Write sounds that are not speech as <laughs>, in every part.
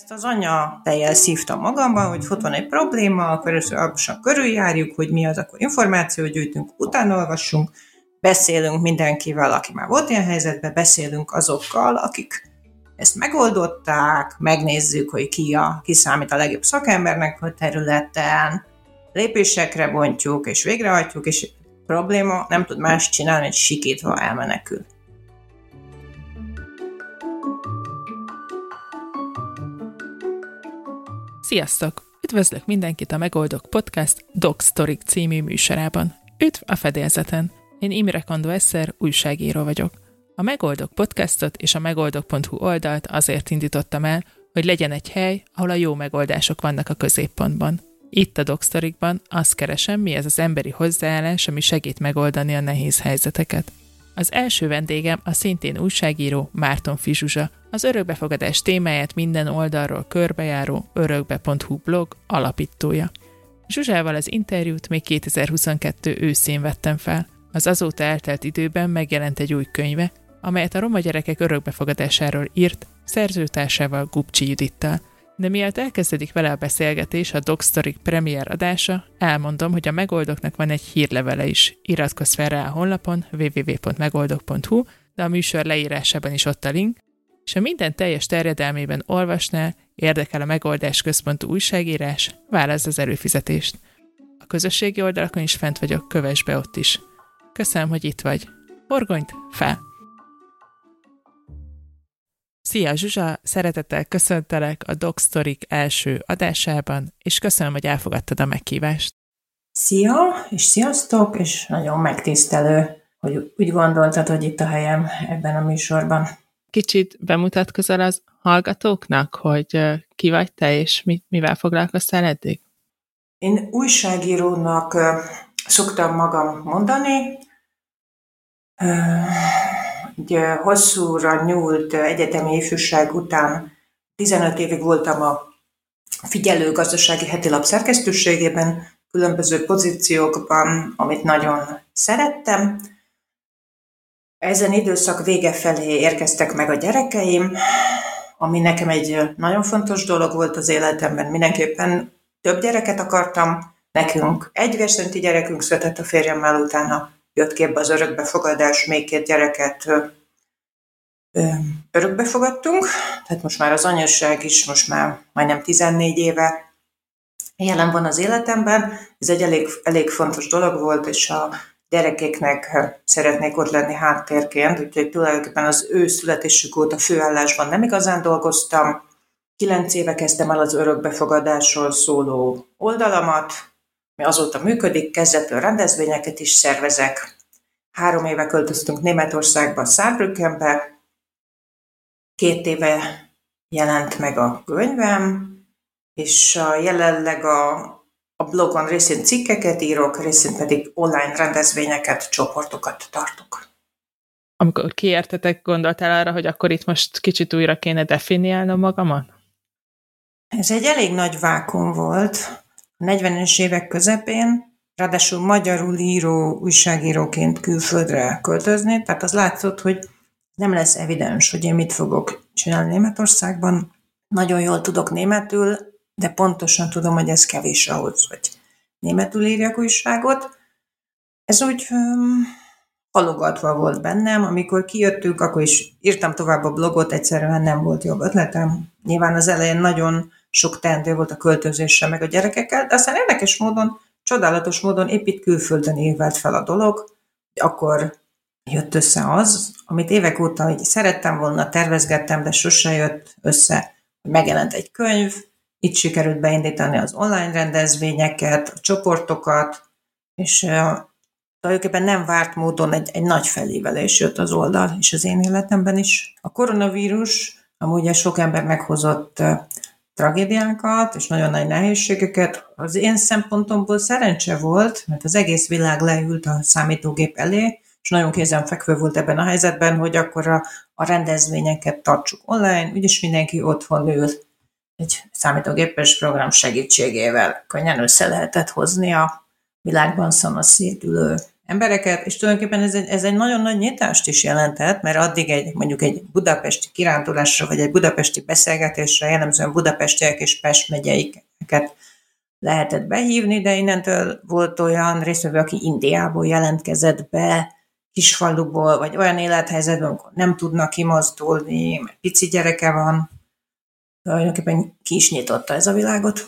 Ezt az anya tejjel szívtam magamba, hogy ott van egy probléma, akkor először körüljárjuk, hogy mi az, akkor információt gyűjtünk, utána olvassunk, beszélünk mindenkivel, aki már volt ilyen helyzetben, beszélünk azokkal, akik ezt megoldották, megnézzük, hogy ki, a, ki számít a legjobb szakembernek a területen, lépésekre bontjuk, és végrehajtjuk, és probléma nem tud más csinálni, hogy sikítva elmenekül. Sziasztok! Üdvözlök mindenkit a Megoldok Podcast Dog Story című műsorában. Üdv a fedélzeten! Én Imre Kandó Eszer, újságíró vagyok. A Megoldok podcastot és a megoldok.hu oldalt azért indítottam el, hogy legyen egy hely, ahol a jó megoldások vannak a középpontban. Itt a Dogsztorikban azt keresem, mi ez az emberi hozzáállás, ami segít megoldani a nehéz helyzeteket. Az első vendégem a szintén újságíró Márton Fizsuzsa, az örökbefogadás témáját minden oldalról körbejáró örökbe.hu blog alapítója. Zsuzsával az interjút még 2022 őszén vettem fel. Az azóta eltelt időben megjelent egy új könyve, amelyet a roma gyerekek örökbefogadásáról írt, szerzőtársával Gupcsi Judittal. De mielőtt elkezdődik vele a beszélgetés, a Dogstory premier adása, elmondom, hogy a megoldoknak van egy hírlevele is. Iratkozz fel rá a honlapon www.megoldok.hu, de a műsor leírásában is ott a link, és ha minden teljes terjedelmében olvasnál, érdekel a megoldás központú újságírás, válasz az előfizetést. A közösségi oldalakon is fent vagyok, kövess be ott is. Köszönöm, hogy itt vagy. Horgonyt fel! Szia Zsuzsa, szeretettel köszöntelek a Dog Story első adásában, és köszönöm, hogy elfogadtad a meghívást. Szia, és sziasztok, és nagyon megtisztelő, hogy úgy gondoltad, hogy itt a helyem ebben a műsorban. Kicsit bemutatkozol az hallgatóknak, hogy ki vagy te, és mi, mivel foglalkoztál eddig? Én újságírónak szoktam magam mondani, egy hosszúra nyúlt egyetemi ifjúság után 15 évig voltam a figyelő gazdasági hetilap szerkesztőségében, különböző pozíciókban, amit nagyon szerettem. Ezen időszak vége felé érkeztek meg a gyerekeim, ami nekem egy nagyon fontos dolog volt az életemben. Mindenképpen több gyereket akartam, nekünk egy vérszerinti gyerekünk született a férjemmel, utána jött képbe az örökbefogadás, még két gyereket örökbefogadtunk, tehát most már az anyasság is most már majdnem 14 éve jelen van az életemben. Ez egy elég, elég fontos dolog volt, és a gyerekeknek szeretnék ott lenni háttérként, úgyhogy tulajdonképpen az ő születésük óta főállásban nem igazán dolgoztam. Kilenc éve kezdtem el az örökbefogadásról szóló oldalamat, mi azóta működik, kezdetől rendezvényeket is szervezek. Három éve költöztünk Németországba, Saarbrückenbe, két éve jelent meg a könyvem, és jelenleg a, a blogon részint cikkeket írok, részint pedig online rendezvényeket, csoportokat tartok. Amikor kiértetek, gondoltál arra, hogy akkor itt most kicsit újra kéne definiálnom magamat? Ez egy elég nagy vákum volt. A 40-es évek közepén, ráadásul magyarul író újságíróként külföldre költözni, tehát az látszott, hogy nem lesz evidens, hogy én mit fogok csinálni Németországban. Nagyon jól tudok németül, de pontosan tudom, hogy ez kevés ahhoz, hogy németül írjak újságot. Ez úgy um, halogatva volt bennem. Amikor kijöttünk, akkor is írtam tovább a blogot, egyszerűen nem volt jobb ötletem. Nyilván az elején nagyon sok teendő volt a költözésre meg a gyerekekkel, de aztán érdekes módon, csodálatos módon épp itt külföldön évelt fel a dolog, akkor jött össze az, amit évek óta hogy szerettem volna, tervezgettem, de sose jött össze, megjelent egy könyv, itt sikerült beindítani az online rendezvényeket, a csoportokat, és tulajdonképpen nem várt módon egy, egy nagy felévelés jött az oldal, és az én életemben is. A koronavírus amúgy sok ember meghozott uh, tragédiákat és nagyon nagy nehézségeket. Az én szempontomból szerencse volt, mert az egész világ leült a számítógép elé, és nagyon kézenfekvő volt ebben a helyzetben, hogy akkor a, a rendezvényeket tartsuk online, úgyis mindenki otthon ül egy számítógépes program segítségével. Könnyen össze lehetett hozni a világban szanaszét ülő embereket, és tulajdonképpen ez egy, ez egy nagyon nagy nyitást is jelentett, mert addig egy mondjuk egy budapesti kirándulásra, vagy egy budapesti beszélgetésre jellemzően budapestiek és Pest megyeiket lehetett behívni, de innentől volt olyan részvevő, aki Indiából jelentkezett be, kisfaluból, vagy olyan élethelyzetben, amikor nem tudnak kimozdulni, mert pici gyereke van. Tulajdonképpen ki is nyitotta ez a világot.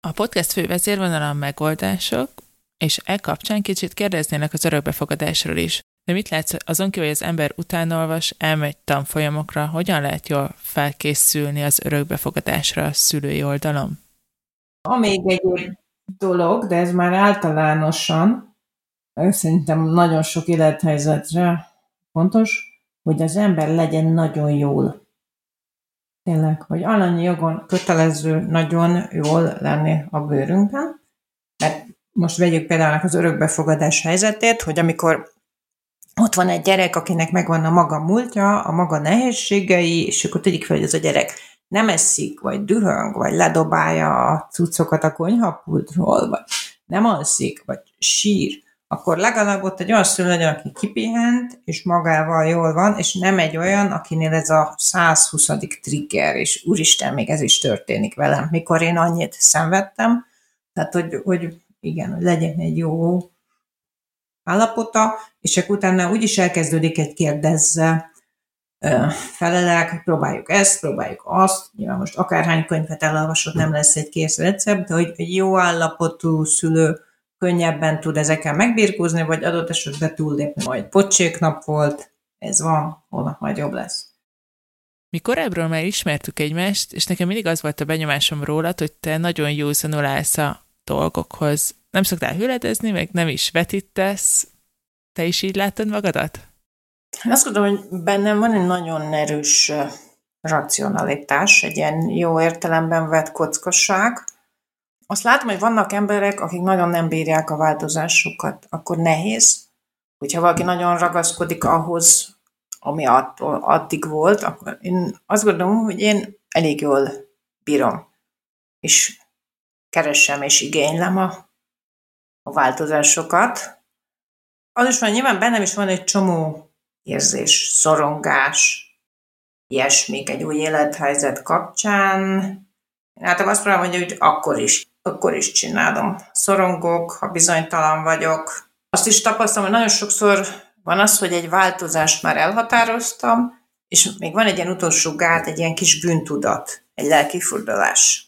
A podcast fő vezérvonal a megoldások, és e kapcsán kicsit kérdeznének az örökbefogadásról is. De mit látsz azon kívül, hogy az ember utánolvas, elmegy tanfolyamokra, hogyan lehet jól felkészülni az örökbefogadásra a szülői oldalon? Amíg egy dolog, de ez már általánosan, szerintem nagyon sok élethelyzetre fontos, hogy az ember legyen nagyon jól. Tényleg, hogy alanyi jogon kötelező nagyon jól lenni a bőrünkben, most vegyük például az örökbefogadás helyzetét, hogy amikor ott van egy gyerek, akinek megvan a maga múltja, a maga nehézségei, és akkor tegyük fel, hogy ez a gyerek nem eszik, vagy dühöng, vagy ledobálja a cuccokat a konyhapultról, vagy nem alszik, vagy sír, akkor legalább ott egy olyan szülő legyen, aki kipihent, és magával jól van, és nem egy olyan, akinél ez a 120. trigger, és úristen, még ez is történik velem, mikor én annyit szenvedtem, tehát, hogy, hogy igen, hogy legyen egy jó állapota, és akkor utána úgy is elkezdődik egy kérdezze, felelek, próbáljuk ezt, próbáljuk azt, nyilván most akárhány könyvet elolvasod, nem lesz egy kész recept, de hogy egy jó állapotú szülő könnyebben tud ezekkel megbírkózni, vagy adott esetben túllépni. Majd pocsék nap volt, ez van, holnap majd jobb lesz. Mi korábbról már ismertük egymást, és nekem mindig az volt a benyomásom rólad, hogy te nagyon józanul állsz a dolgokhoz. Nem szoktál hüledezni, meg nem is vetítesz. Te is így látod magadat? Azt gondolom, hogy bennem van egy nagyon erős racionalitás, egy ilyen jó értelemben vett kockosság. Azt látom, hogy vannak emberek, akik nagyon nem bírják a változásokat, akkor nehéz. Hogyha valaki nagyon ragaszkodik ahhoz, ami attól, addig volt, akkor én azt gondolom, hogy én elég jól bírom. És keresem és igénylem a, a változásokat. Az is van, nyilván bennem is van egy csomó érzés, szorongás, ilyesmik egy új élethelyzet kapcsán. Hát azt próbálom hogy akkor is, akkor is csinálom. Szorongok, ha bizonytalan vagyok. Azt is tapasztalom, hogy nagyon sokszor van az, hogy egy változást már elhatároztam, és még van egy ilyen utolsó gát, egy ilyen kis bűntudat, egy lelkifordulás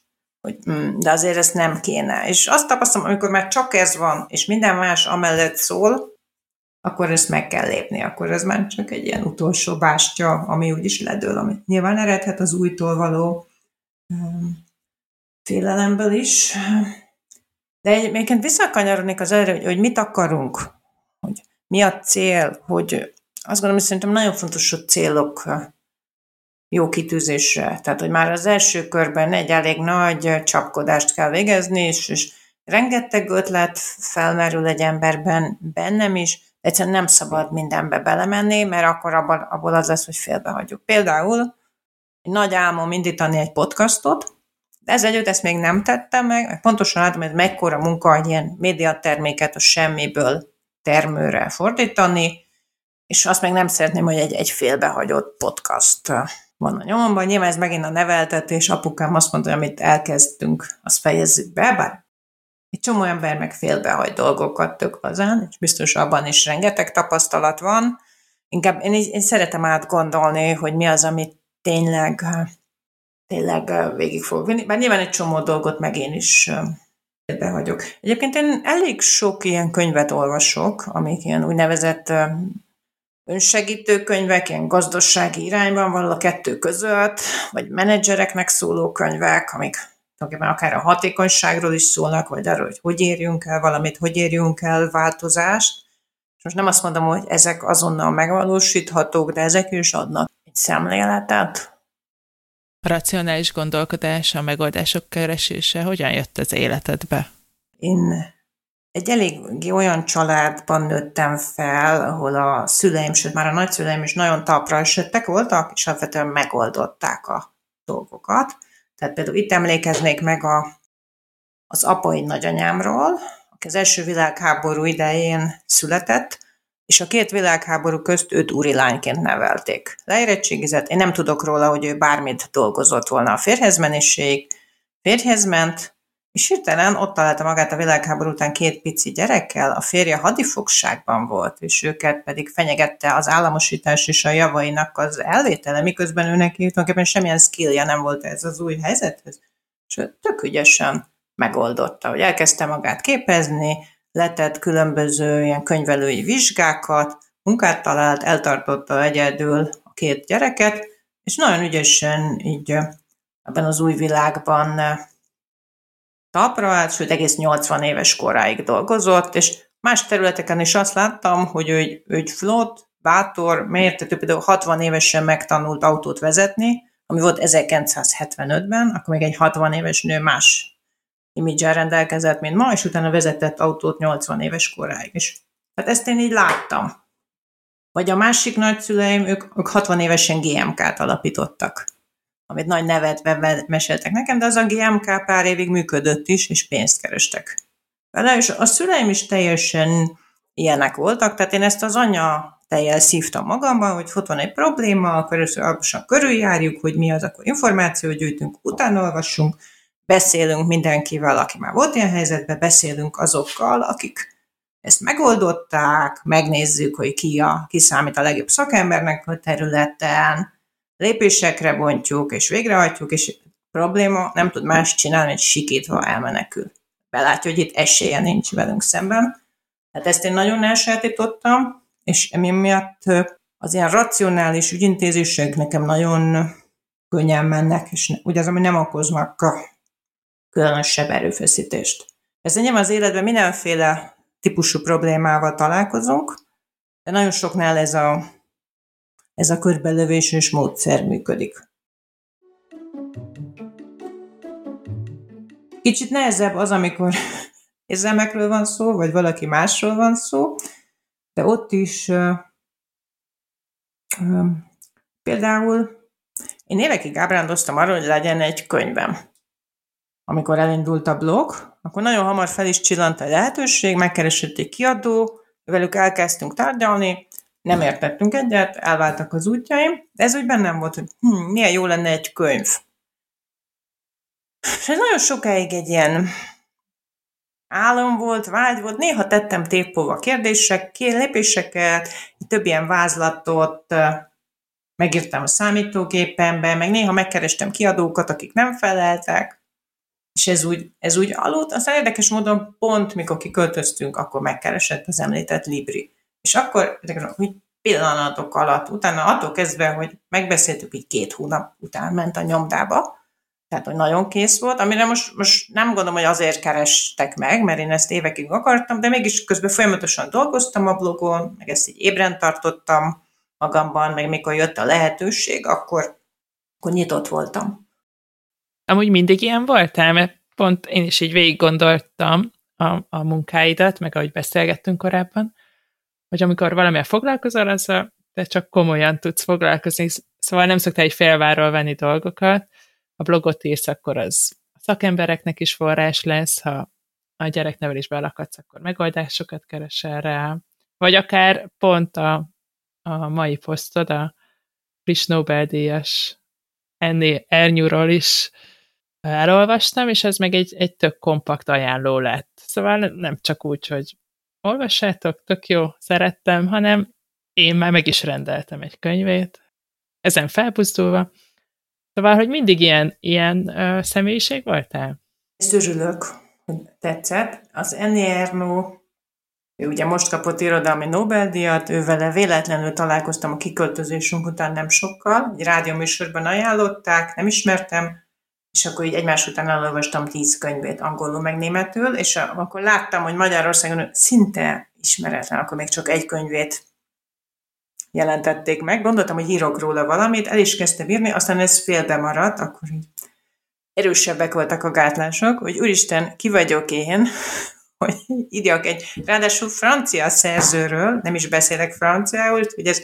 hogy mm, de azért ezt nem kéne. És azt tapasztalom, amikor már csak ez van, és minden más amellett szól, akkor ezt meg kell lépni, akkor ez már csak egy ilyen utolsó bástya, ami úgyis ledől, amit nyilván eredhet az újtól való um, félelemből is. De egyébként visszakanyarodnék az erre, hogy, hogy mit akarunk, hogy mi a cél, hogy azt gondolom, hogy szerintem nagyon fontos, hogy célok jó kitűzésre. Tehát, hogy már az első körben egy elég nagy csapkodást kell végezni, és, és rengeteg ötlet felmerül egy emberben, bennem is, egyszerűen nem szabad mindenbe belemenni, mert akkor abból, abból az lesz, hogy félbehagyjuk. Például egy nagy álmom indítani egy podcastot, de ez együtt ezt még nem tettem meg, pontosan látom, hogy mekkora munka egy ilyen médiaterméket a semmiből termőre fordítani, és azt meg nem szeretném, hogy egy, egy félbehagyott podcast van a nyomomban. Nyilván ez megint a neveltetés, apukám azt mondta, hogy amit elkezdtünk, azt fejezzük be, bár egy csomó ember meg félbehagy dolgokat tök lazán, és biztos abban is rengeteg tapasztalat van. Inkább én, én szeretem átgondolni, hogy mi az, amit tényleg, tényleg végig fog vinni. Bár nyilván egy csomó dolgot meg én is behagyok. Egyébként én elég sok ilyen könyvet olvasok, amik ilyen úgynevezett önsegítő könyvek, ilyen gazdasági irányban van a kettő között, vagy menedzsereknek szóló könyvek, amik tulajdonképpen akár a hatékonyságról is szólnak, vagy arról, hogy hogy érjünk el valamit, hogy érjünk el változást. És most nem azt mondom, hogy ezek azonnal megvalósíthatók, de ezek is adnak egy szemléletet. A racionális gondolkodás, a megoldások keresése hogyan jött az életedbe? Én egy elég olyan családban nőttem fel, ahol a szüleim, sőt már a nagyszüleim is nagyon talpra esettek voltak, és alapvetően megoldották a dolgokat. Tehát például itt emlékeznék meg a, az apai nagyanyámról, aki az első világháború idején született, és a két világháború közt őt úri lányként nevelték. Leérettségizett, én nem tudok róla, hogy ő bármit dolgozott volna a férjezmeniség, férjhez ment, és hirtelen ott találta magát a világháború után két pici gyerekkel, a férje hadifogságban volt, és őket pedig fenyegette az államosítás és a javainak az elvétele, miközben őnek tulajdonképpen semmilyen skillja nem volt ez az új helyzethez. És tök ügyesen megoldotta, hogy elkezdte magát képezni, letett különböző ilyen könyvelői vizsgákat, munkát talált, eltartotta egyedül a két gyereket, és nagyon ügyesen így ebben az új világban talpra állt, sőt egész 80 éves koráig dolgozott, és más területeken is azt láttam, hogy ő, ő egy flott, bátor, mértető, például 60 évesen megtanult autót vezetni, ami volt 1975-ben, akkor még egy 60 éves nő más imidzsel rendelkezett, mint ma, és utána vezetett autót 80 éves koráig is. Tehát ezt én így láttam. Vagy a másik nagyszüleim, ők, ők 60 évesen GMK-t alapítottak, amit nagy nevetve meséltek nekem, de az a GMK pár évig működött is, és pénzt kerestek. Vele, és a szüleim is teljesen ilyenek voltak, tehát én ezt az anya tejjel szívtam magamban, hogy ott van egy probléma, akkor először alaposan körüljárjuk, hogy mi az, akkor információt gyűjtünk, utána olvassunk, beszélünk mindenkivel, aki már volt ilyen helyzetben, beszélünk azokkal, akik ezt megoldották, megnézzük, hogy ki, a, ki számít a legjobb szakembernek a területen, lépésekre bontjuk, és végrehajtjuk, és probléma nem tud más csinálni, hogy sikítva elmenekül. Belátja, hogy itt esélye nincs velünk szemben. Hát ezt én nagyon elsajátítottam, és emiatt az ilyen racionális ügyintézések nekem nagyon könnyen mennek, és ugye az, ami nem okoznak különösebb erőfeszítést. Ez nyilván az életben mindenféle típusú problémával találkozunk, de nagyon soknál ez a, ez a körbelövéses módszer működik. Kicsit nehezebb az, amikor <laughs> érzelmekről van szó, vagy valaki másról van szó, de ott is uh, uh, például én évekig ábrándoztam arról, hogy legyen egy könyvem amikor elindult a blog, akkor nagyon hamar fel is csillant a lehetőség, megkeresett egy kiadó, velük elkezdtünk tárgyalni, nem értettünk egyet, elváltak az útjaim, de ez úgy bennem volt, hogy hm, milyen jó lenne egy könyv. És ez nagyon sokáig egy ilyen álom volt, vágy volt, néha tettem téppóva kérdések, lépéseket, több ilyen vázlatot, megírtam a számítógépembe, meg néha megkerestem kiadókat, akik nem feleltek, és ez úgy, ez úgy aludt. Aztán érdekes módon pont, mikor kiköltöztünk, akkor megkeresett az említett Libri. És akkor úgy pillanatok alatt, utána attól kezdve, hogy megbeszéltük, így két hónap után ment a nyomdába, tehát, hogy nagyon kész volt, amire most, most nem gondolom, hogy azért kerestek meg, mert én ezt évekig akartam, de mégis közben folyamatosan dolgoztam a blogon, meg ezt így ébren tartottam magamban, meg mikor jött a lehetőség, akkor, akkor nyitott voltam. Amúgy mindig ilyen voltál, mert pont én is így végig gondoltam a, a munkáidat, meg ahogy beszélgettünk korábban, hogy amikor valamilyen foglalkozol, az a, te csak komolyan tudsz foglalkozni, szóval nem szoktál egy félváról venni dolgokat, a blogot írsz, akkor az a szakembereknek is forrás lesz, ha a gyereknevelésbe lakadsz, akkor megoldásokat keresel rá, vagy akár pont a, a mai posztod, a friss Nobel-díjas Ernyúról is elolvastam, és ez meg egy, egy tök kompakt ajánló lett. Szóval nem csak úgy, hogy olvassátok, tök jó, szerettem, hanem én már meg is rendeltem egy könyvét, ezen felpusztulva. Szóval, hogy mindig ilyen, ilyen uh, személyiség voltál? Ezt örülök, hogy tetszett. Az Enni Ernő, ő ugye most kapott irodalmi Nobel-díjat, ő vele véletlenül találkoztam a kiköltözésünk után nem sokkal, egy rádióműsorban ajánlották, nem ismertem, és akkor így egymás után elolvastam tíz könyvét angolul meg németül, és akkor láttam, hogy Magyarországon szinte ismeretlen, akkor még csak egy könyvét jelentették meg. Gondoltam, hogy írok róla valamit, el is kezdtem írni, aztán ez félbe maradt, akkor így erősebbek voltak a gátlások, hogy úristen, ki vagyok én, <laughs> hogy írjak egy, ráadásul francia szerzőről, nem is beszélek franciául, hogy ez,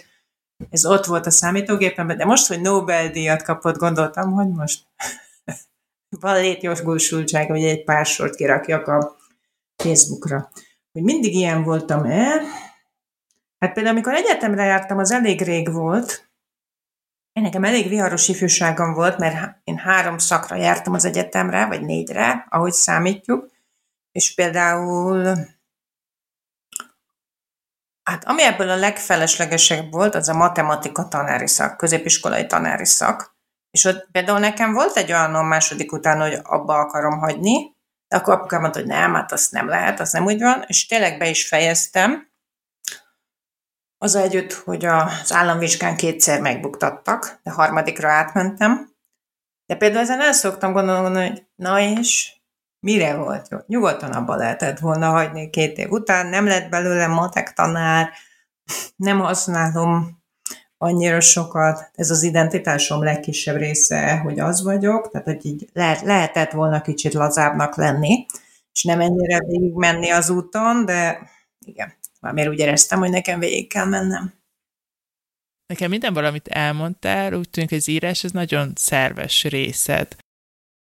ez ott volt a számítógépemben, de most, hogy Nobel-díjat kapott, gondoltam, hogy most van létjogosultság, hogy egy pár sort kirakjak a Facebookra, hogy mindig ilyen voltam-e. Hát például, amikor egyetemre jártam, az elég rég volt, én nekem elég viharos ifjúságom volt, mert én három szakra jártam az egyetemre, vagy négyre, ahogy számítjuk, és például Hát ami ebből a legfeleslegesebb volt, az a matematika tanári szak, középiskolai tanári szak. És ott például nekem volt egy olyan második után, hogy abba akarom hagyni, de akkor apukám mondta, hogy nem, hát azt nem lehet, az nem úgy van, és tényleg be is fejeztem. Az együtt, hogy az államvizsgán kétszer megbuktattak, de harmadikra átmentem. De például ezen el szoktam gondolni, hogy na és mire volt jó? Nyugodtan abba lehetett volna hagyni két év után, nem lett belőle matek tanár, nem használom annyira sokat, ez az identitásom legkisebb része, hogy az vagyok, tehát hogy így lehet, lehetett volna kicsit lazábbnak lenni, és nem ennyire végig menni az úton, de igen, már úgy éreztem, hogy nekem végig kell mennem. Nekem minden valamit elmondtál, úgy tűnik, hogy az írás ez nagyon szerves részed.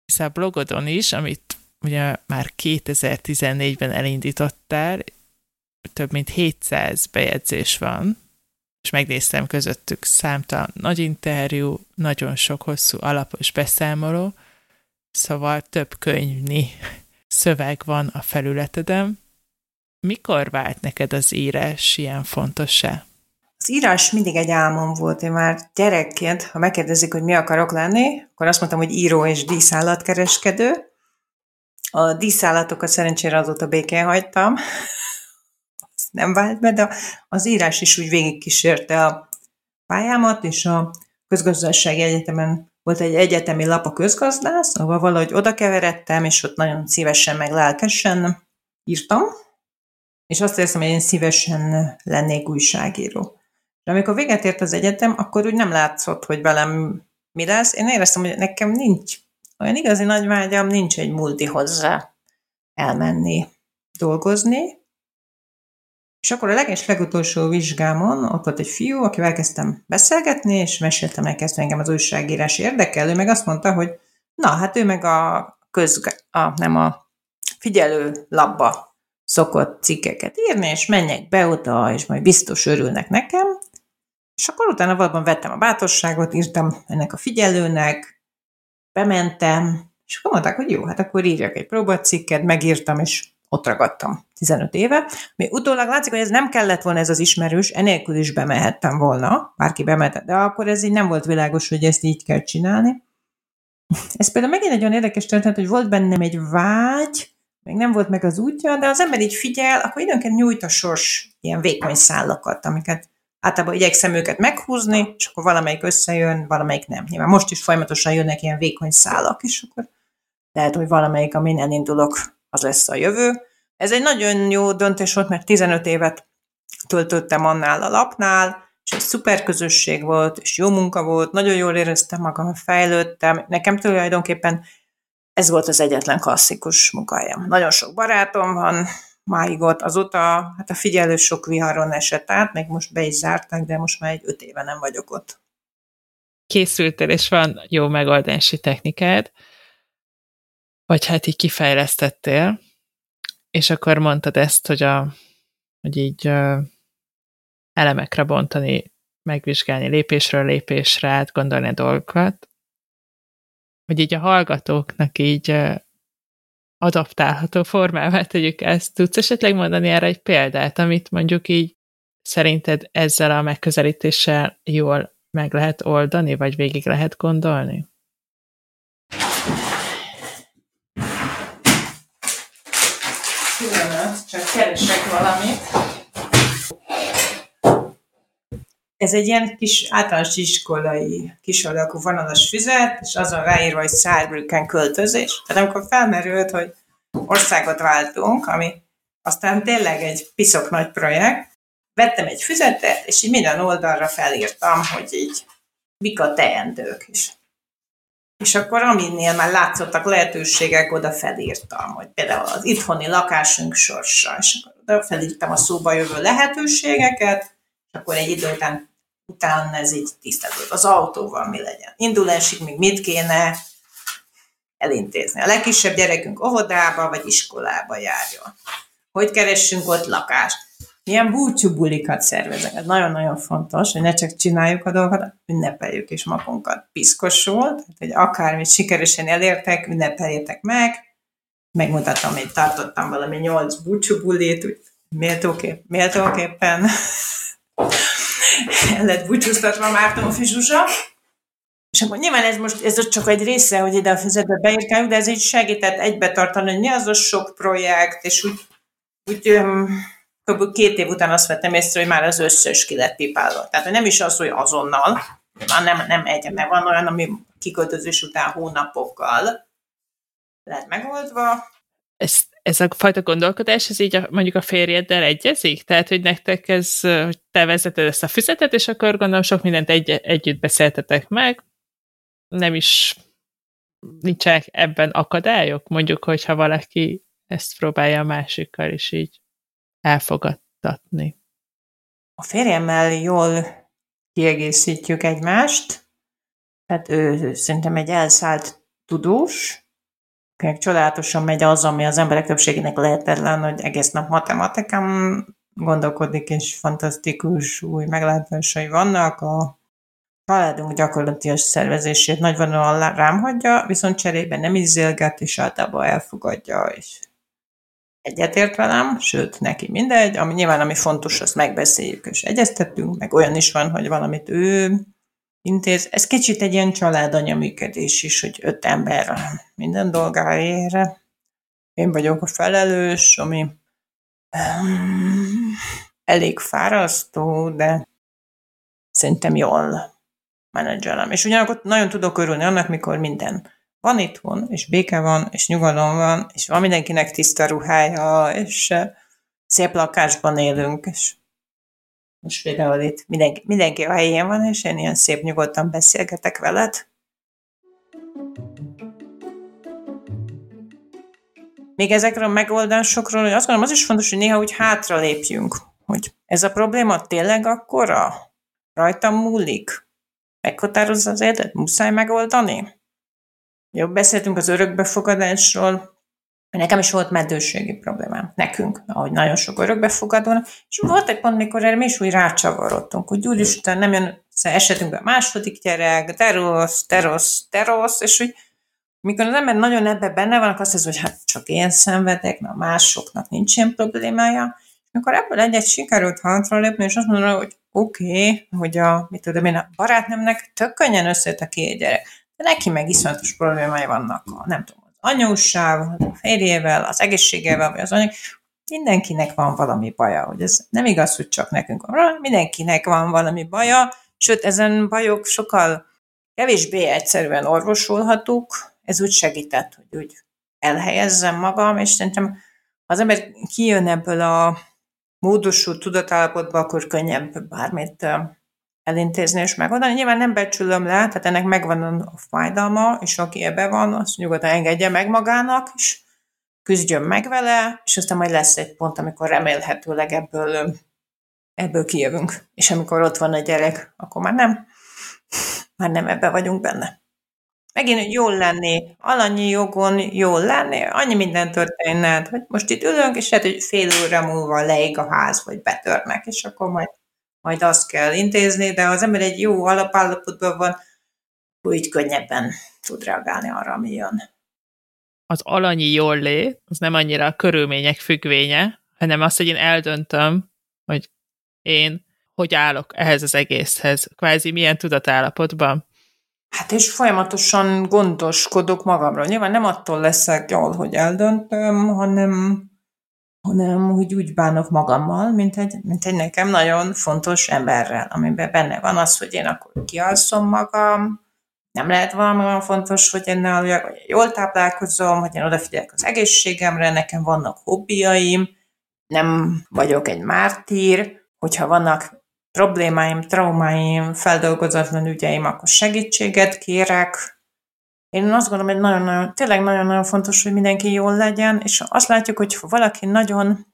Hiszen a blogodon is, amit ugye már 2014-ben elindítottál, több mint 700 bejegyzés van, és megnéztem közöttük számtalan nagy interjú, nagyon sok hosszú alapos beszámoló, szóval több könyvni szöveg van a felületedem. Mikor vált neked az írás ilyen fontossá? Az írás mindig egy álmom volt. Én már gyerekként, ha megkérdezik, hogy mi akarok lenni, akkor azt mondtam, hogy író és díszállatkereskedő. A díszállatokat szerencsére azóta békén hagytam, nem vált be, de az írás is úgy végigkísérte a pályámat, és a közgazdasági egyetemen volt egy egyetemi lap a közgazdász, ahol valahogy oda keveredtem, és ott nagyon szívesen, meg lelkesen írtam, és azt érzem, hogy én szívesen lennék újságíró. De amikor véget ért az egyetem, akkor úgy nem látszott, hogy velem mi lesz. Én éreztem, hogy nekem nincs olyan igazi nagy vágyam, nincs egy multi hozzá elmenni dolgozni. És akkor a leges legutolsó vizsgámon ott volt egy fiú, akivel kezdtem beszélgetni, és meséltem ezt engem az újságírás érdekel, ő meg azt mondta, hogy na, hát ő meg a köz, a, nem a figyelő labba szokott cikkeket írni, és menjek be oda, és majd biztos örülnek nekem. És akkor utána valóban vettem a bátorságot, írtam ennek a figyelőnek, bementem, és akkor mondták, hogy jó, hát akkor írjak egy próbacikket, megírtam, és ott ragadtam 15 éve. Mi utólag látszik, hogy ez nem kellett volna ez az ismerős, enélkül is bemehettem volna, bárki bemehetett, de akkor ez így nem volt világos, hogy ezt így kell csinálni. Ez például megint egy olyan érdekes történet, hogy volt bennem egy vágy, még nem volt meg az útja, de az ember így figyel, akkor időnként nyújt a sors ilyen vékony szállakat, amiket általában igyekszem őket meghúzni, és akkor valamelyik összejön, valamelyik nem. Nyilván most is folyamatosan jönnek ilyen vékony szálak, és akkor lehet, hogy valamelyik, amin elindulok, az lesz a jövő. Ez egy nagyon jó döntés volt, mert 15 évet töltöttem annál a lapnál, és egy szuper közösség volt, és jó munka volt, nagyon jól éreztem magam, fejlődtem. Nekem tulajdonképpen ez volt az egyetlen klasszikus munkahelyem. Nagyon sok barátom van, máig ott. Azóta hát a figyelő sok viharon esett át, meg most be is zárták, de most már egy öt éve nem vagyok ott. Készültél, és van jó megoldási technikád, vagy hát így kifejlesztettél, és akkor mondtad ezt, hogy, a, hogy így uh, elemekre bontani, megvizsgálni lépésről lépésre, átgondolni a dolgokat, hogy így a hallgatóknak így adaptálható formává tegyük ezt. Tudsz esetleg mondani erre egy példát, amit mondjuk így szerinted ezzel a megközelítéssel jól meg lehet oldani, vagy végig lehet gondolni? Pillanat, csak keresek valamit. Ez egy ilyen kis általános iskolai alakú vonalas füzet, és azon ráírva, hogy Saarbrücken költözés. Tehát amikor felmerült, hogy országot váltunk, ami aztán tényleg egy piszok nagy projekt, vettem egy füzetet, és így minden oldalra felírtam, hogy így mik a teendők is. És akkor aminél már látszottak lehetőségek, oda felírtam, hogy például az itthoni lakásunk sorsa, és akkor oda felírtam a szóba jövő lehetőségeket, és akkor egy idő után, után ez így tisztázott. Az autóval mi legyen. Indulásig még mit kéne elintézni. A legkisebb gyerekünk óvodába vagy iskolába járjon. hogy keressünk ott lakást. Milyen búcsú bulikat szervezek. Ez nagyon-nagyon fontos, hogy ne csak csináljuk a dolgokat, ünnepeljük is magunkat piszkosul, tehát hogy akármit sikeresen elértek, ünnepeljétek meg. Megmutatom, hogy tartottam valami nyolc búcsú bulit, úgy méltókép, méltóképpen <laughs> el lett búcsúztatva Márton Fizsusa. És akkor nyilván ez most ez csak egy része, hogy ide a füzetbe beírkáljuk, de ez így segített egybe tartani, hogy mi az a sok projekt, és úgy, úgy kb. két év után azt vettem észre, hogy már az összes ki lett pipálva. Tehát nem is az, hogy azonnal, már nem, nem egy, mert van olyan, ami kiköltözés után hónapokkal lehet megoldva. Ez, ez a fajta gondolkodás, ez így a, mondjuk a férjeddel egyezik? Tehát, hogy nektek ez, hogy te vezeted ezt a füzetet, és akkor gondolom sok mindent egy, együtt beszéltetek meg, nem is nincsenek ebben akadályok, mondjuk, hogyha valaki ezt próbálja a másikkal is így elfogadtatni. A férjemmel jól kiegészítjük egymást, tehát ő szerintem egy elszállt tudós, akinek csodálatosan megy az, ami az emberek többségének lehetetlen, hogy egész nap matematikán gondolkodik, és fantasztikus új meglátásai vannak. A családunk gyakorlatilag szervezését nagyvonalon rám hagyja, viszont cserébe nem izélget, és általában elfogadja, és egyetért velem, sőt, neki mindegy, ami nyilván ami fontos, azt megbeszéljük és egyeztetünk, meg olyan is van, hogy valamit ő intéz. Ez kicsit egy ilyen családanya működés is, hogy öt ember minden dolgáért. Én vagyok a felelős, ami elég fárasztó, de szerintem jól menedzselem. És ugyanakkor nagyon tudok örülni annak, mikor minden van itthon, és béke van, és nyugalom van, és van mindenkinek tiszta ruhája, és szép lakásban élünk, és most például itt mindenki, mindenki a helyén van, és én ilyen szép nyugodtan beszélgetek veled. Még ezekről a megoldásokról, hogy azt gondolom, az is fontos, hogy néha úgy hátra lépjünk, hogy ez a probléma tényleg akkora? Rajtam múlik? Meghatározza az életet? Muszáj megoldani? Jó, beszéltünk az örökbefogadásról, Nekem is volt meddőségi problémám, nekünk, ahogy nagyon sok örökbefogadónak, és volt egy pont, mikor erre mi is úgy rácsavarodtunk, hogy úristen, nem jön esetünk a második gyerek, de rossz, de rossz, de rossz, és hogy mikor az ember nagyon ebbe benne van, akkor azt mondja, hogy hát csak én szenvedek, na másoknak nincs ilyen problémája, és mikor ebből egyet sikerült lépni, és azt mondom, hogy oké, okay, hogy a, mit tudom én, a barátnőmnek tök könnyen összejött a két gyerek, de neki meg iszonyatos problémái vannak, a, nem tudom, az anyóssal, a férjével, az egészségével, vagy az anyag, mindenkinek van valami baja, hogy ez nem igaz, hogy csak nekünk van, mindenkinek van valami baja, sőt, ezen bajok sokkal kevésbé egyszerűen orvosolhatók, ez úgy segített, hogy úgy elhelyezzem magam, és szerintem az ember kijön ebből a módosult tudatállapotba, akkor könnyebb bármit elintézni és megoldani. Nyilván nem becsülöm le, tehát ennek megvan a fájdalma, és aki ebbe van, azt nyugodtan engedje meg magának, és küzdjön meg vele, és aztán majd lesz egy pont, amikor remélhetőleg ebből, ebből kijövünk. És amikor ott van a gyerek, akkor már nem, már nem ebbe vagyunk benne. Megint, hogy jól lenni, alanyi jogon jól lenni, annyi minden történhet, hogy most itt ülünk, és lehet, hogy fél óra múlva leég a ház, vagy betörnek, és akkor majd majd azt kell intézni, de ha az ember egy jó alapállapotban van, így könnyebben tud reagálni arra, ami jön. Az alanyi jól lé, az nem annyira a körülmények függvénye, hanem azt, hogy én eldöntöm, hogy én hogy állok ehhez az egészhez, kvázi milyen tudatállapotban. Hát és folyamatosan gondoskodok magamról. Nyilván nem attól leszek jól, hogy eldöntöm, hanem hanem hogy úgy bánok magammal, mint egy, mint egy nekem nagyon fontos emberrel, amiben benne van az, hogy én akkor kialszom magam, nem lehet valami olyan fontos, hogy én hogy jól táplálkozom, hogy én odafigyelek az egészségemre, nekem vannak hobbiaim, nem vagyok egy mártír, hogyha vannak problémáim, traumáim, feldolgozatlan ügyeim, akkor segítséget kérek, én azt gondolom, hogy nagyon-nagyon, tényleg nagyon-nagyon fontos, hogy mindenki jól legyen, és azt látjuk, hogy ha valaki nagyon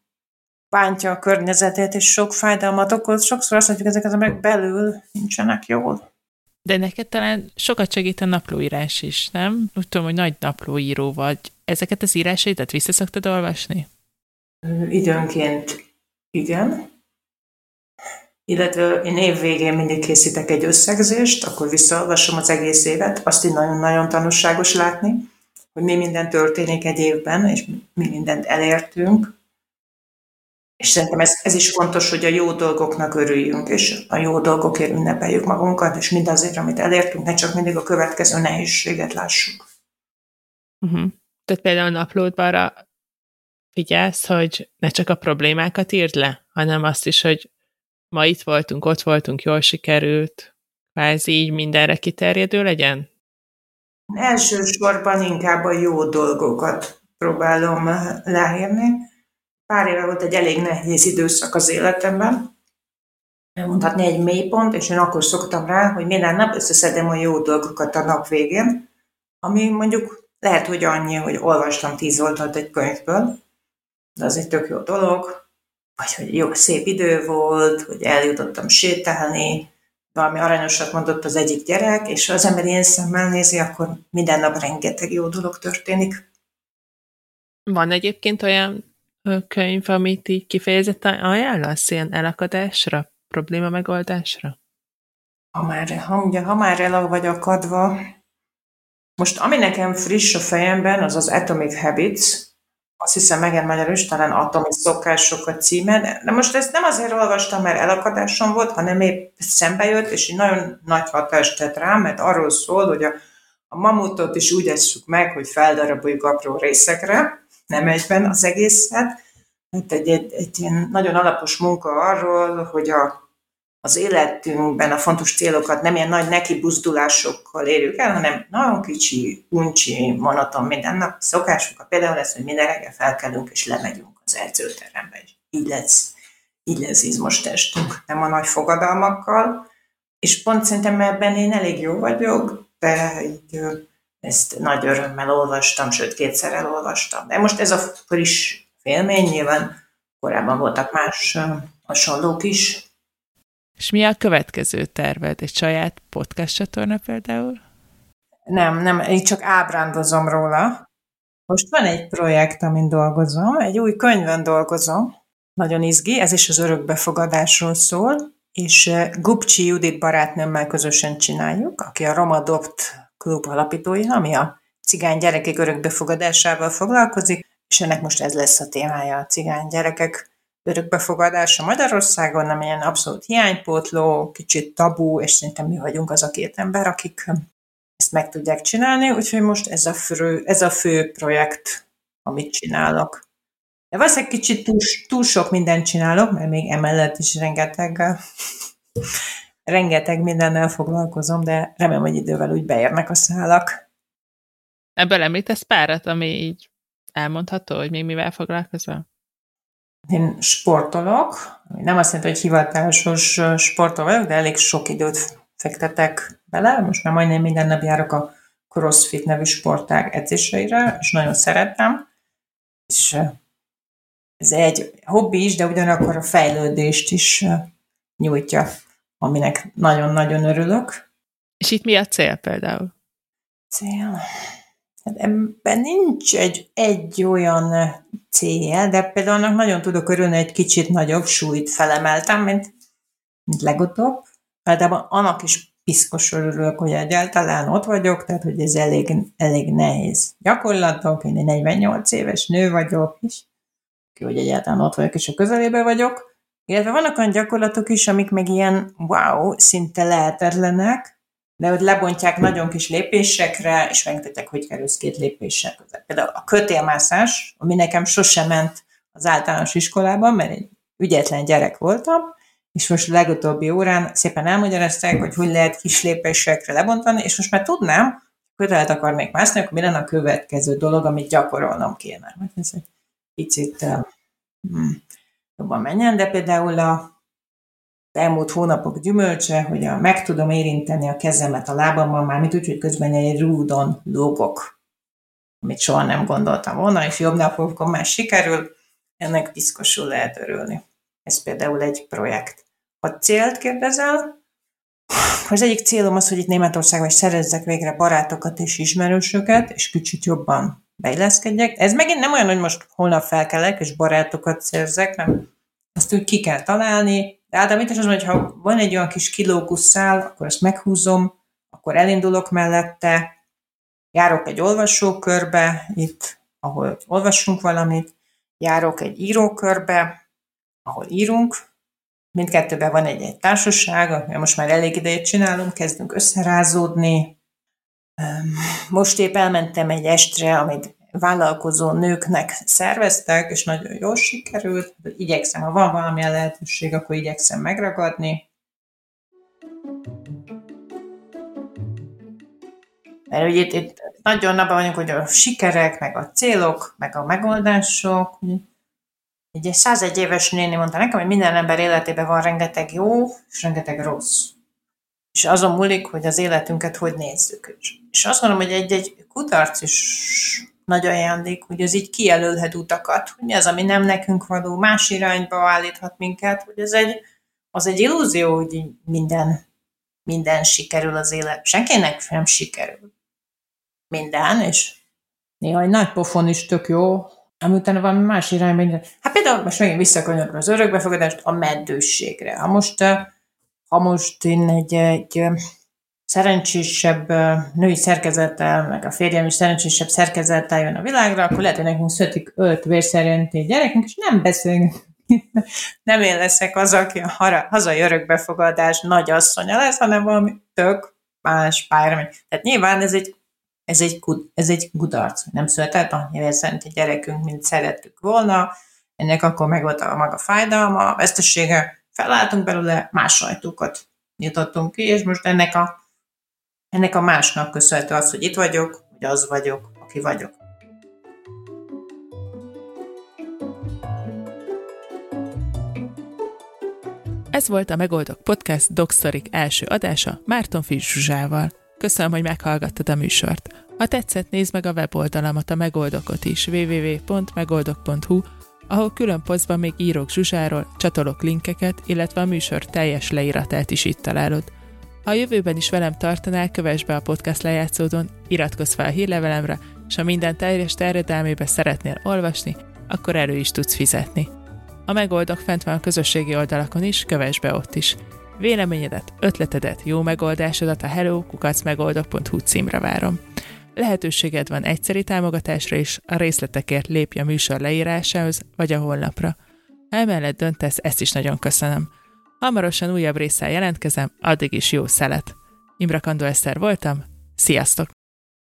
bántja a környezetét, és sok fájdalmat okoz, sokszor azt látjuk, hogy ezek az emberek belül nincsenek jól. De neked talán sokat segít a naplóírás is, nem? Úgy tudom, hogy nagy naplóíró vagy. Ezeket az írásaidat vissza szoktad olvasni? Időnként igen. Illetve én év végén mindig készítek egy összegzést, akkor visszaolvasom az egész évet, azt így nagyon-nagyon tanulságos látni, hogy mi minden történik egy évben, és mi mindent elértünk. És szerintem ez, ez is fontos, hogy a jó dolgoknak örüljünk, és a jó dolgokért ünnepeljük magunkat, és mindazért, amit elértünk, ne csak mindig a következő nehézséget lássuk. Uh-huh. Tehát például naplódban arra figyelsz, hogy ne csak a problémákat írd le, hanem azt is, hogy ma itt voltunk, ott voltunk, jól sikerült, kvázi így mindenre kiterjedő legyen? Elsősorban inkább a jó dolgokat próbálom leírni. Pár éve volt egy elég nehéz időszak az életemben, mondhatni egy mélypont, és én akkor szoktam rá, hogy minden nap összeszedem a jó dolgokat a nap végén, ami mondjuk lehet, hogy annyi, hogy olvastam tíz oldalt egy könyvből, de az egy tök jó dolog, vagy hogy jó, szép idő volt, hogy eljutottam sétálni, valami aranyosat mondott az egyik gyerek, és az ember ilyen szemmel nézi, akkor minden nap rengeteg jó dolog történik. Van egyébként olyan könyv, amit így kifejezetten ajánlasz ilyen elakadásra, probléma megoldásra? Ha már, ha, ugye, ha már el vagy akadva, most ami nekem friss a fejemben, az az Atomic Habits, azt hiszem Megan Magyar is, talán Atomi szokások a címe, de most ezt nem azért olvastam, mert elakadásom volt, hanem épp szembe jött, és egy nagyon nagy hatást tett rám, mert arról szól, hogy a, a mamutot is úgy esszük meg, hogy feldaraboljuk apró részekre, nem egyben az egészet. Hát egy, egy, egy ilyen nagyon alapos munka arról, hogy a az életünkben a fontos célokat nem ilyen nagy neki buzdulásokkal érjük el, hanem nagyon kicsi, uncsi, monoton minden nap szokásokat. Például lesz, hogy minden reggel felkelünk és lemegyünk az edzőterembe, így lesz, így lesz izmos testünk, nem a nagy fogadalmakkal. És pont szerintem ebben én elég jó vagyok, de így ezt nagy örömmel olvastam, sőt kétszer elolvastam. De most ez a friss félmény, nyilván korábban voltak más hasonlók is, és mi a következő terved? Egy saját podcast csatorna például? Nem, nem, én csak ábrándozom róla. Most van egy projekt, amin dolgozom, egy új könyvön dolgozom, nagyon izgi, ez is az örökbefogadásról szól, és eh, Gupcsi Judit barátnőmmel közösen csináljuk, aki a Roma Adopt klub alapítója, ami a cigány gyerekek örökbefogadásával foglalkozik, és ennek most ez lesz a témája, a cigány gyerekek örökbefogadása Magyarországon, nem ilyen abszolút hiánypótló, kicsit tabu, és szerintem mi vagyunk az a két ember, akik ezt meg tudják csinálni, úgyhogy most ez a fő, ez a fő projekt, amit csinálok. De valószínűleg kicsit túl, túl sok mindent csinálok, mert még emellett is rengeteg, <laughs> rengeteg mindennel foglalkozom, de remélem, hogy idővel úgy beérnek a szálak. Ebből említesz párat, ami így elmondható, hogy még mivel foglalkozol? Én sportolok, nem azt jelenti, hogy hivatásos sportoló vagyok, de elég sok időt fektetek bele. Most már majdnem minden nap járok a CrossFit nevű sportág edzéseire, és nagyon szeretem. És ez egy hobbi is, de ugyanakkor a fejlődést is nyújtja, aminek nagyon-nagyon örülök. És itt mi a cél például? Cél? Hát ebben nincs egy, egy olyan cél, de például annak nagyon tudok örülni, egy kicsit nagyobb súlyt felemeltem, mint, mint legutóbb. Általában annak is piszkos örülök, hogy egyáltalán ott vagyok, tehát hogy ez elég, elég nehéz gyakorlatok, én egy 48 éves nő vagyok, és hogy egyáltalán ott vagyok, és a közelébe vagyok. Illetve vannak olyan gyakorlatok is, amik meg ilyen wow, szinte lehetetlenek, de hogy lebontják nagyon kis lépésekre, és megmutatják, hogy kerülsz két lépéssel. Például a kötélmászás, ami nekem sosem ment az általános iskolában, mert egy ügyetlen gyerek voltam, és most a legutóbbi órán szépen elmagyarázták, hogy hogy lehet kis lépésekre lebontani, és most már tudnám, kötelet akarnék mászni, akkor mi lenne a következő dolog, amit gyakorolnom kéne. Ez egy picit uh, jobban menjen, de például a elmúlt hónapok gyümölcse, hogy a, meg tudom érinteni a kezemet a lábammal, mármint úgy, hogy közben egy rúdon lógok, amit soha nem gondoltam volna, és jobb napokon már sikerül, ennek piszkosul lehet örülni. Ez például egy projekt. Ha célt kérdezel, az egyik célom az, hogy itt Németországban is szerezzek végre barátokat és ismerősöket, és kicsit jobban beilleszkedjek. Ez megint nem olyan, hogy most holnap felkelek, és barátokat szerzek, nem. Azt úgy ki kell találni, de általában az, hogy ha van egy olyan kis kilógusszál, akkor ezt meghúzom, akkor elindulok mellette, járok egy olvasókörbe, itt, ahol olvassunk valamit, járok egy írókörbe, ahol írunk, mindkettőben van egy-egy társaság, most már elég idejét csinálunk, kezdünk összerázódni. Most épp elmentem egy estre, amit vállalkozó nőknek szerveztek, és nagyon jól sikerült. Igyekszem, ha van valamilyen lehetőség, akkor igyekszem megragadni. Mert ugye itt, itt nagyon abban vagyunk, hogy a sikerek, meg a célok, meg a megoldások. Egy 101 éves néni mondta nekem, hogy minden ember életében van rengeteg jó, és rengeteg rossz. És azon múlik, hogy az életünket hogy nézzük. És azt mondom, hogy egy-egy kutarc is nagy ajándék, hogy az így kijelölhet utakat, hogy az, ami nem nekünk való, más irányba állíthat minket, hogy ez egy, az egy illúzió, hogy minden, minden sikerül az élet. Senkinek nem sikerül minden, és néha egy nagy pofon is tök jó, ami utána valami más irányba. Hát például most megint visszakanyarodom az örökbefogadást a meddőségre. Ha most, ha most én egy, egy szerencsésebb női szerkezettel, meg a férjem is szerencsésebb szerkezettel jön a világra, akkor lehet, hogy nekünk szötik öt vérszerinti gyerekünk, és nem beszélünk. <laughs> nem én leszek az, aki a hazai örökbefogadás nagy asszonya lesz, hanem valami tök más pályára megy. Tehát nyilván ez egy ez egy, ez egy kudarc. Nem született annyi szerinti gyerekünk, mint szerettük volna, ennek akkor meg volt a maga fájdalma, a vesztesége, felálltunk belőle, más sajtókat nyitottunk ki, és most ennek a, ennek a másnak köszönhető az, hogy itt vagyok, hogy az vagyok, aki vagyok. Ez volt a Megoldok Podcast Dogstorik első adása Márton Fisz Zsuzsával. Köszönöm, hogy meghallgattad a műsort. Ha tetszett, nézd meg a weboldalamat, a Megoldokot is, www.megoldok.hu, ahol külön posztban még írok Zsuzsáról, csatolok linkeket, illetve a műsor teljes leíratát is itt találod. Ha a jövőben is velem tartanál, kövess be a podcast lejátszódon, iratkozz fel a hírlevelemre, és ha minden teljes terjedelmébe szeretnél olvasni, akkor elő is tudsz fizetni. A megoldok fent van a közösségi oldalakon is, kövess be ott is. Véleményedet, ötletedet, jó megoldásodat a hellokukacmegoldok.hu címre várom. Lehetőséged van egyszeri támogatásra is, a részletekért lépj a műsor leírásához, vagy a honlapra. Ha emellett döntesz, ezt is nagyon köszönöm. Hamarosan újabb résszel jelentkezem, addig is jó szelet. Imra Kandó Eszter voltam, sziasztok!